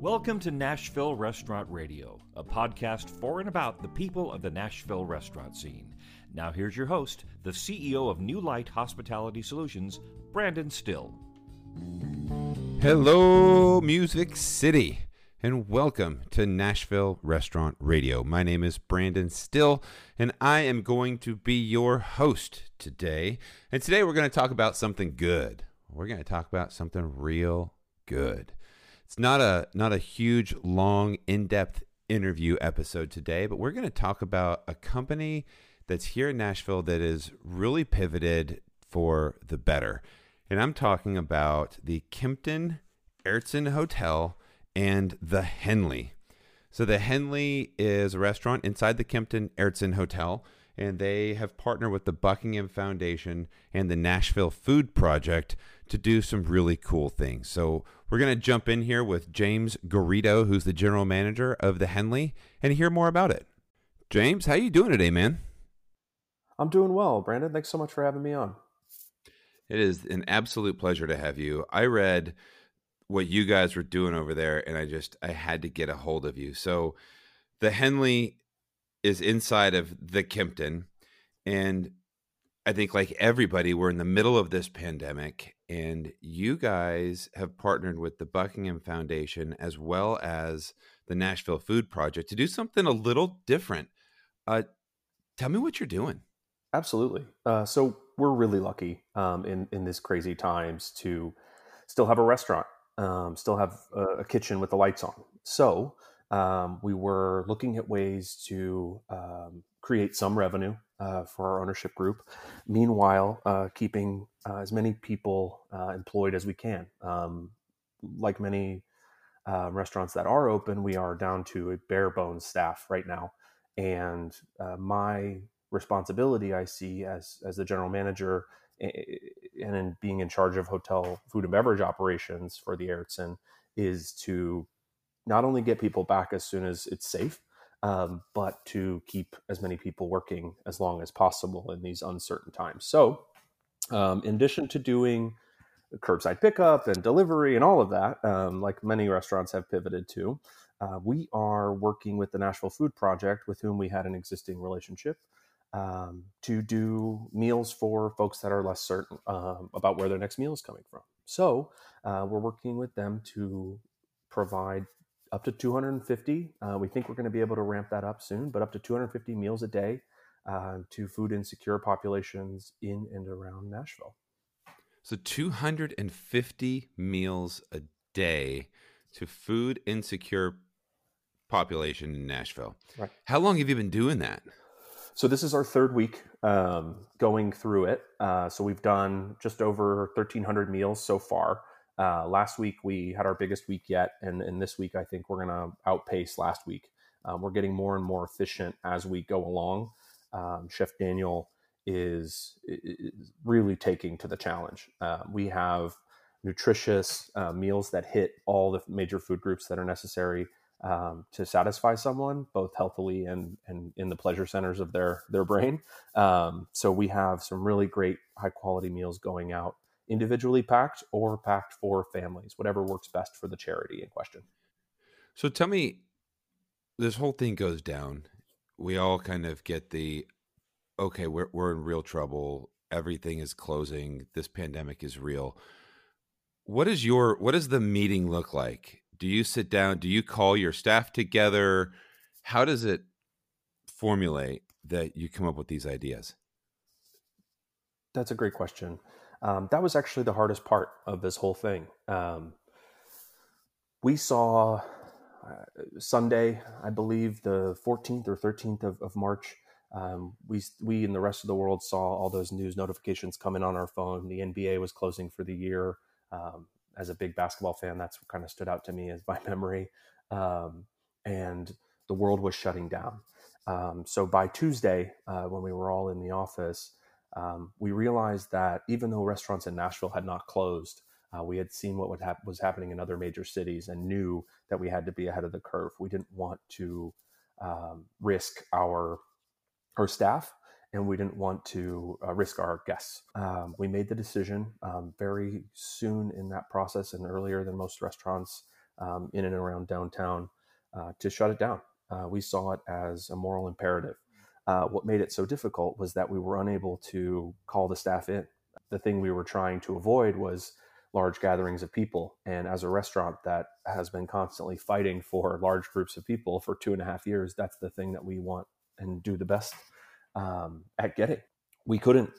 Welcome to Nashville Restaurant Radio, a podcast for and about the people of the Nashville restaurant scene. Now, here's your host, the CEO of New Light Hospitality Solutions, Brandon Styll. Hello, Music City, and welcome to Nashville Restaurant Radio. My name is Brandon Styll, and I am going to be your host today. And today we're going to talk about something good. We're going to talk about something real good. It's not a not a huge, long, in-depth interview episode today, but we're going to talk about a company that's here in Nashville that is really pivoted for the better. And I'm talking about the Kimpton Aertson Hotel and the Henley. So the Henley is a restaurant inside the Kimpton Aertson Hotel, and they have partnered with the Buckingham Foundation and the Nashville Food Project to do some really cool things. So we're going to jump in here with James Garrido, who's the general manager of the Henley, and hear more about it. James, how you doing today, man? I'm doing well, Brandon. Thanks so much for having me on. It is an absolute pleasure to have you. I read what you guys were doing over there, and I just I had to get a hold of you. So, the Henley is inside of the Kimpton and I think like everybody, we're in the middle of this pandemic, and you guys have partnered with the Buckingham Foundation as well as the Nashville Food Project to do something a little different. Uh, tell me what you're doing. Absolutely. Uh, so we're really lucky um, in in these crazy times to still have a restaurant, um, still have a, a, kitchen with the lights on. So um, we were looking at ways to um, create some revenue uh, for our ownership group. Meanwhile, uh, keeping uh, as many people uh, employed as we can. Um, like many uh, restaurants that are open, we are down to a bare bones staff right now. And uh, my responsibility, I see as as the general manager and in being in charge of hotel food and beverage operations for the Aertson, is to not only get people back as soon as it's safe, um, but to keep as many people working as long as possible in these uncertain times. So, um, in addition to doing curbside pickup and delivery and all of that, um, like many restaurants have pivoted to, uh, we are working with the Nashville Food Project, with whom we had an existing relationship, um, to do meals for folks that are less certain um, about where their next meal is coming from. So, uh, we're working with them to provide up to 250. Uh, we think we're going to be able to ramp that up soon, but up to 250 meals a day uh, to food insecure populations in and around Nashville. So 250 meals a day to food insecure population in Nashville. Right. How long have you been doing that? So this is our third week um, going through it. Uh, so we've done just over 1,300 meals so far. Uh, last week we had our biggest week yet, and, and this week I think we're going to outpace last week. Um, we're getting more and more efficient as we go along. Um, Chef Daniel is, is, really taking to the challenge. Uh, we have nutritious uh, meals that hit all the major food groups that are necessary um, to satisfy someone, both healthily and and in the pleasure centers of their their brain. Um, so we have some really great high quality meals going out individually packed or packed for families, whatever works best for the charity in question. So tell me, this whole thing goes down. We all kind of get the okay, we're we're in real trouble. Everything is closing. This pandemic is real. What is your what does the meeting look like? Do you sit down? Do you call your staff together? How does it formulate that you come up with these ideas? That's a great question. Um, that was actually the hardest part of this whole thing. Um, we saw uh, Sunday, I believe, the 14th or 13th of, of March. Um, we we and the rest of the world saw all those news notifications coming on our phone. The NBA was closing for the year. Um, as a big basketball fan, that's what kind of stood out to me as my memory. Um, and the world was shutting down. Um, so by Tuesday, uh, when we were all in the office, um, we realized that even though restaurants in Nashville had not closed, uh, we had seen what hap- was happening in other major cities and knew that we had to be ahead of the curve. We didn't want to um, risk our our staff, and we didn't want to uh, risk our guests. Um, we made the decision um, very soon in that process, and earlier than most restaurants um, in and around downtown uh, to shut it down. Uh, we saw it as a moral imperative. Uh, what made it so difficult was that we were unable to call the staff in. The thing we were trying to avoid was large gatherings of people. And as a restaurant that has been constantly fighting for large groups of people for two and a half years, that's the thing that we want and do the best um, at getting. We couldn't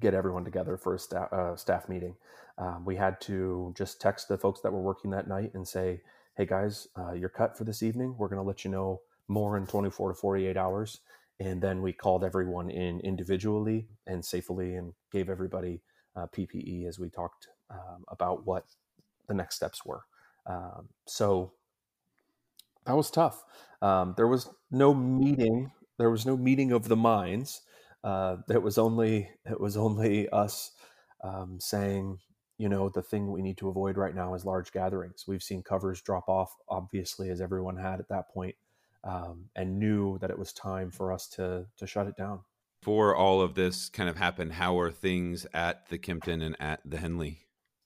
get everyone together for a staff, uh, staff meeting. Um, we had to just text the folks that were working that night and say, hey guys, uh, you're cut for this evening. We're going to let you know more in 24 to 48 hours. And then we called everyone in individually and safely and gave everybody uh, PPE as we talked um, about what the next steps were. Um, so that was tough. Um, there was no meeting. There was no meeting of the minds. Uh, it was only it was only us um, saying, you know, the thing we need to avoid right now is large gatherings. We've seen covers drop off, obviously, as everyone had at that point, um, and knew that it was time for us to to shut it down. Before all of this kind of happened, how are things at the Kimpton and at the Henley?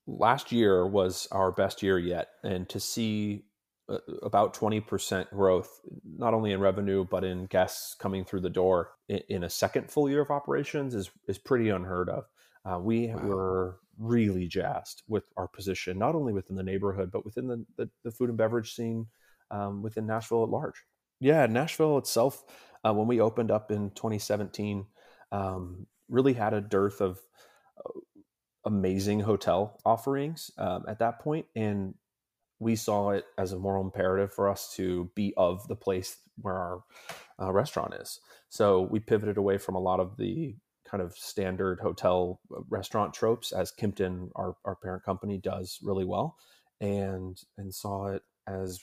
Last year was our best year yet, and to see uh, about 20% growth, not only in revenue, but in guests coming through the door in, in a second full year of operations is, is pretty unheard of. Uh, we wow. were really jazzed with our position, not only within the neighborhood, but within the, the, the food and beverage scene um, within Nashville at large. Yeah, Nashville itself, uh, when we opened up in 2017, um, really had a dearth of uh, amazing hotel offerings um, at that point, and we saw it as a moral imperative for us to be of the place where our uh, restaurant is. So we pivoted away from a lot of the kind of standard hotel uh, restaurant tropes, as Kimpton, our, our parent company, does really well, and and saw it as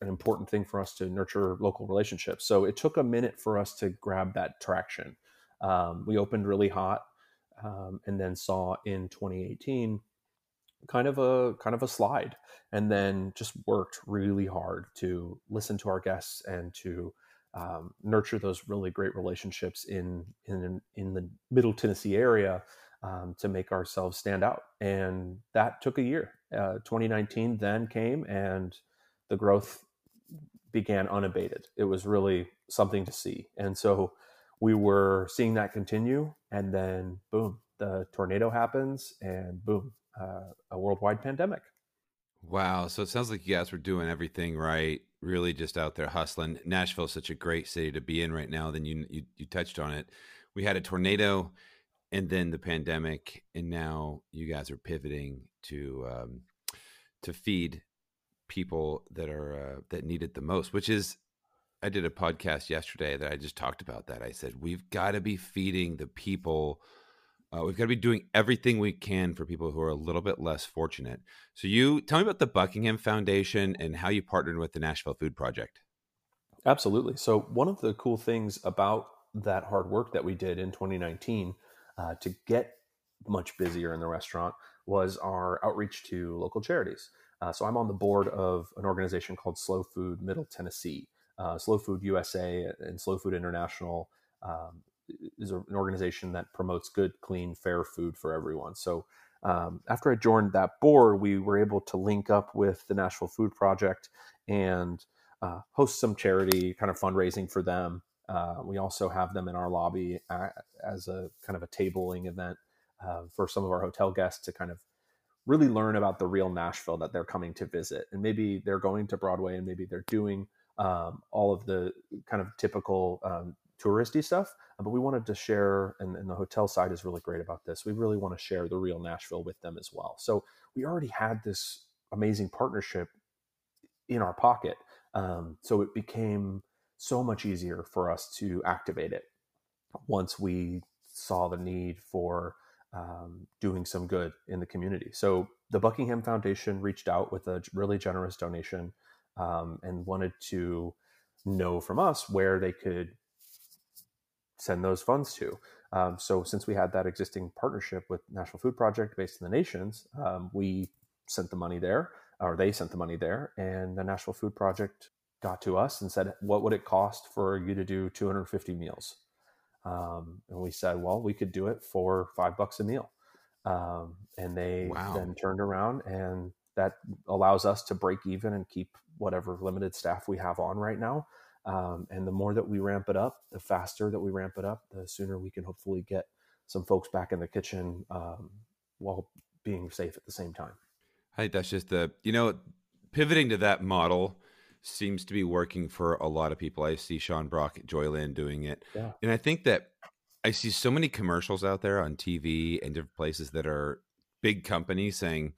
an important thing for us to nurture local relationships. So it took a minute for us to grab that traction. Um, we opened really hot, um, and then saw in 2018 kind of a kind of a slide and then just worked really hard to listen to our guests and to um, nurture those really great relationships in in in the middle tennessee area um, to make ourselves stand out and that took a year uh, 2019 then came and the growth began unabated it was really something to see and so we were seeing that continue and then boom the tornado happens and boom uh, a worldwide pandemic. Wow. So it sounds like you guys were doing everything right, really just out there hustling. Nashville is such a great city to be in right now. Then you, you, you touched on it. We had a tornado and then the pandemic, and now you guys are pivoting to um, to feed people that are uh, that need it the most, which is I did a podcast yesterday that I just talked about that. I said we've got to be feeding the people uh, we've got to be doing everything we can for people who are a little bit less fortunate. So, you tell me about the Buckingham Foundation and how you partnered with the Nashville Food Project. Absolutely. So, one of the cool things about that hard work that we did in 2019 uh, to get much busier in the restaurant was our outreach to local charities. Uh, so, I'm on the board of an organization called Slow Food Middle Tennessee. Uh, Slow Food USA and Slow Food International um, is an organization that promotes good, clean, fair food for everyone. So um, after I joined that board, we were able to link up with the Nashville Food Project and uh, host some charity kind of fundraising for them. Uh, we also have them in our lobby as a kind of a tabling event uh, for some of our hotel guests to kind of really learn about the real Nashville that they're coming to visit. And maybe they're going to Broadway and maybe they're doing um, all of the kind of typical um, touristy stuff, uh, but we wanted to share, and, and, the hotel side is really great about this. We really want to share the real Nashville with them as well. So we already had this amazing partnership in our pocket. Um, so it became so much easier for us to activate it once we saw the need for um, doing some good in the community. So the Buckingham Foundation reached out with a really generous donation um, and wanted to know from us where they could send those funds to. Um, so since we had that existing partnership with Nashville Food Project based in the nations, um, we sent the money there, or they sent the money there, and the Nashville Food Project got to us and said, "What would it cost for you to do 250 meals?" Um, and we said, "Well, we could do it for five bucks a meal." Um, and they wow. then turned around and that allows us to break even and keep whatever limited staff we have on right now. Um, and the more that we ramp it up, the faster that we ramp it up, the sooner we can hopefully get some folks back in the kitchen um, while being safe at the same time. I think that's just the, you know, pivoting to that model seems to be working for a lot of people. I see Sean Brock at Joyland doing it. Yeah. And I think that I see so many commercials out there on TV and different places that are big companies saying,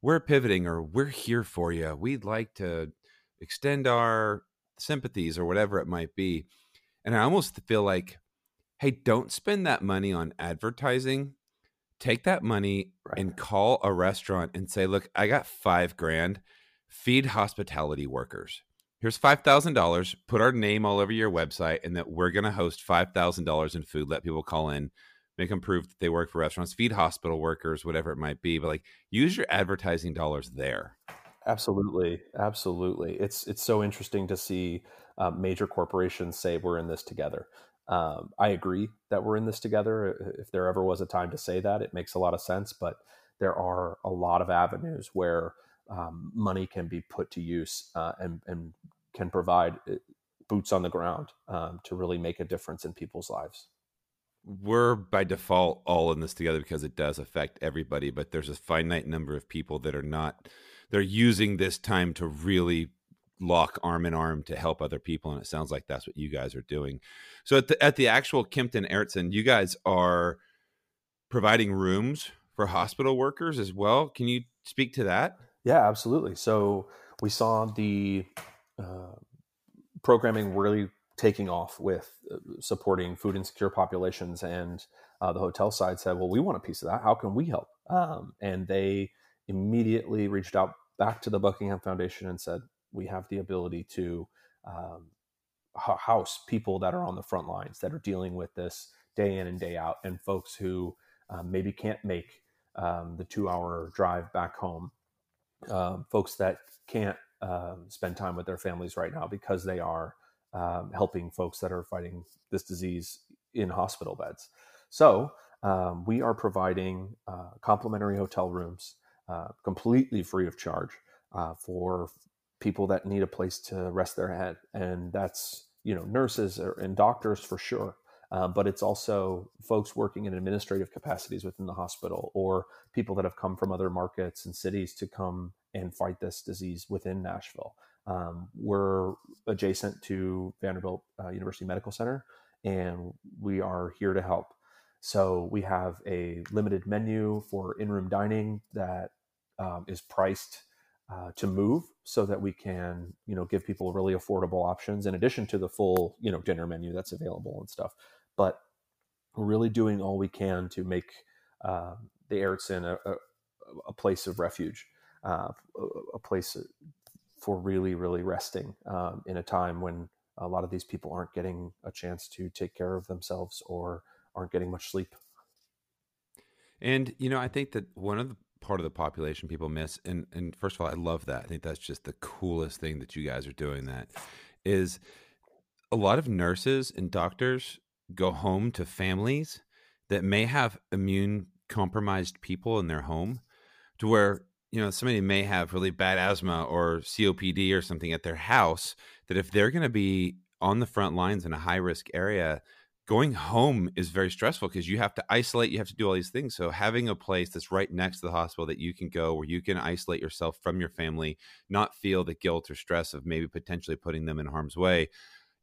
we're pivoting or we're here for you. We'd like to extend our sympathies or whatever it might be. And I almost feel like, hey, don't spend that money on advertising. Take that money right. and call a restaurant and say, look, I got five grand. Feed hospitality workers. Here's $5,000. Put our name all over your website and that we're going to host $5,000 in food. Let people call in, make them prove that they work for restaurants, feed hospital workers, whatever it might be. But like use your advertising dollars there. Absolutely, absolutely. It's it's so interesting to see uh, major corporations say we're in this together. Um, I agree that we're in this together. If there ever was a time to say that, it makes a lot of sense. But there are a lot of avenues where um, money can be put to use uh, and and can provide uh, boots on the ground um, to really make a difference in people's lives. We're by default all in this together because it does affect everybody but there's a finite number of people that are not they're using this time to really lock arm in arm to help other people and it sounds like that's what you guys are doing. So at the at the actual kimpton Aertson, you guys are providing rooms for hospital workers as well. Can you speak to that yeah absolutely. So we saw the uh, programming really taking off with uh, supporting food insecure populations and uh, the hotel side said well we want a piece of that. How can we help? Um, and they immediately reached out back to the Buckingham Foundation and said, we have the ability to um, house people that are on the front lines that are dealing with this day in and day out, and folks who um, maybe can't make um, the two hour drive back home, um, folks that can't um, spend time with their families right now because they are um, helping folks that are fighting this disease in hospital beds. So, we are providing uh, complimentary hotel rooms uh, completely free of charge uh, for people that need a place to rest their head, and that's you know nurses and doctors for sure. Uh, but it's also folks working in administrative capacities within the hospital or people that have come from other markets and cities to come and fight this disease within Nashville. Um, we're adjacent to Vanderbilt uh, University Medical Center, and we are here to help. So we have a limited menu for in-room dining that um, is priced uh, to move so that we can, you know, give people really affordable options in addition to the full, you know, dinner menu that's available and stuff. But we're really doing all we can to make uh, the Aertson a, a, a, place of refuge, uh, a place for really, really resting um, in a time when a lot of these people aren't getting a chance to take care of themselves or aren't getting much sleep. And you know, I think that one of the part of the population people miss, and and first of all, I love that. I think that's just the coolest thing that you guys are doing. That is a lot of nurses and doctors go home to families that may have immune compromised people in their home, to where you know somebody may have really bad asthma or COPD or something at their house. That if they're going to be on the front lines in a high risk area going home is very stressful because you have to isolate you have to do all these things so having a place that's right next to the hospital that you can go where you can isolate yourself from your family not feel the guilt or stress of maybe potentially putting them in harm's way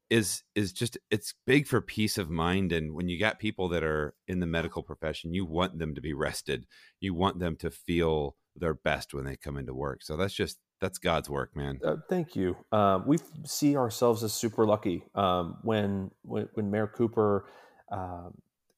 is is just it's big for peace of mind and when you got people that are in the medical profession you want them to be rested you want them to feel their best when they come into work so that's just that's God's work, man. Uh, thank you. Uh, we see ourselves as super lucky. Um, when, when, when Mayor Cooper uh,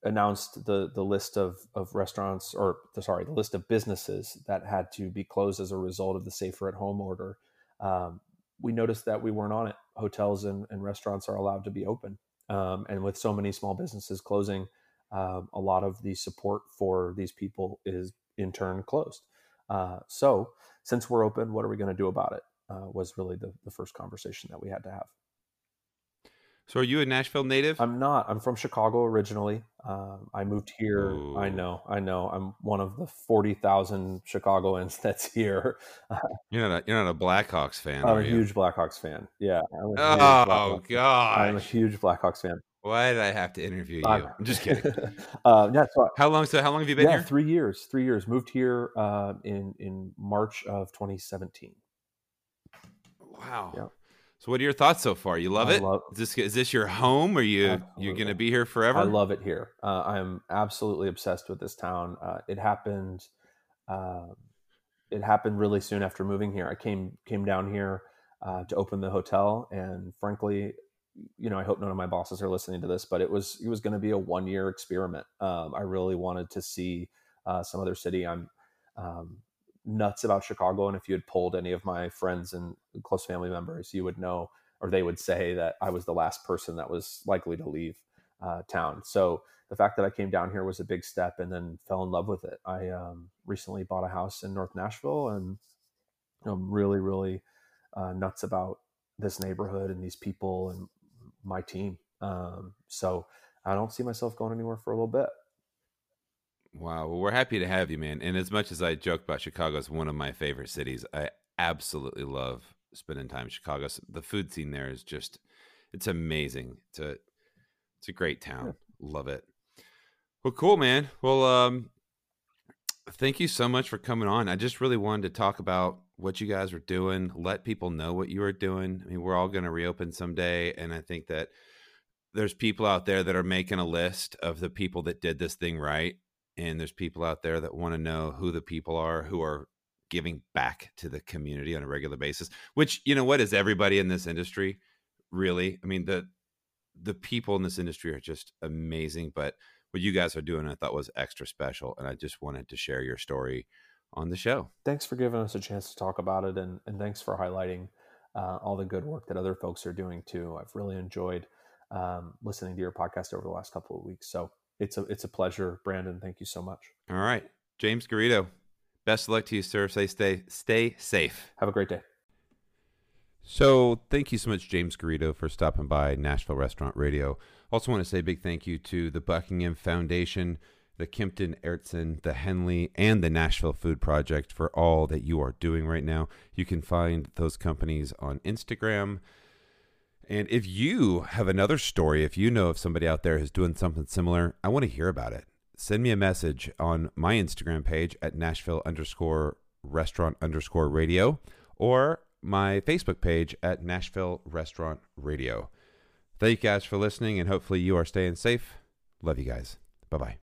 announced the the list of of restaurants, or sorry, the list of businesses that had to be closed as a result of the safer at home order, um, we noticed that we weren't on it. Hotels and, and restaurants are allowed to be open, um, and with so many small businesses closing, um, a lot of the support for these people is in turn closed. Uh, so since we're open, what are we going to do about it? Uh, was really the, the first conversation that we had to have. So are you a Nashville native? I'm not. I'm from Chicago originally. Um, I moved here. Ooh. I know. I know. I'm one of the forty thousand Chicagoans that's here. You're not a you're not a Blackhawks fan, I'm a you? huge Blackhawks fan. Yeah. I'm Oh god. I'm a huge Blackhawks fan. Why did I have to interview you? I'm- I'm just kidding. uh, yeah. So How long? So how long have you been yeah, here? three years. Three years. Moved here uh, in in March of 2017. Wow. Yeah. So what are your thoughts so far? You love I it? love- is this is this your home? Are you you're gonna be here forever? I love it here. Uh, I'm absolutely obsessed with this town. Uh, it happened. um it happened really soon after moving here. I came came down here uh, to open the hotel, and frankly, you know, I hope none of my bosses are listening to this, but it was it was going to be a one year experiment. Um, I really wanted to see uh, some other city. I'm um, nuts about Chicago, and if you had polled any of my friends and close family members, you would know, or they would say that I was the last person that was likely to leave uh, town. So the fact that I came down here was a big step, and then fell in love with it. I um, recently bought a house in North Nashville, and I'm really, really uh, nuts about this neighborhood and these people and my team. Um, so I don't see myself going anywhere for a little bit. Wow. Well, we're happy to have you, man. And as much as I joke about Chicago as one of my favorite cities, I absolutely love spending time in Chicago. So The food scene there is just it's amazing. It's a it's a great town. Love it. Well, cool, man. Well, um thank you so much for coming on. I just really wanted to talk about what you guys were doing, let people know what you are doing. I mean, we're all going to reopen someday and I think that there's people out there that are making a list of the people that did this thing right and there's people out there that want to know who the people are who are giving back to the community on a regular basis which you know what is everybody in this industry really i mean the the people in this industry are just amazing but what you guys are doing i thought was extra special and i just wanted to share your story on the show Thanks for giving us a chance to talk about it, and, and thanks for highlighting uh, all the good work that other folks are doing too. I've really enjoyed um, listening to your podcast over the last couple of weeks. So it's a it's a pleasure, Brandon. Thank you so much. all right james garrido best of luck to you sir stay stay stay safe Have a great day. So, thank you so much, James Garrido, for stopping by Nashville Restaurant Radio. Also, want to say a big thank you to the Buckingham Foundation, the Kimpton Aertson, the Henley, and the Nashville Food Project for all that you are doing right now. You can find those companies on Instagram. And if you have another story, if you know of somebody out there who's doing something similar, I want to hear about it. Send me a message on my Instagram page at Nashville underscore restaurant underscore radio or my Facebook page at Nashville Restaurant Radio. Thank you guys for listening, and hopefully you are staying safe. Love you guys. Bye bye.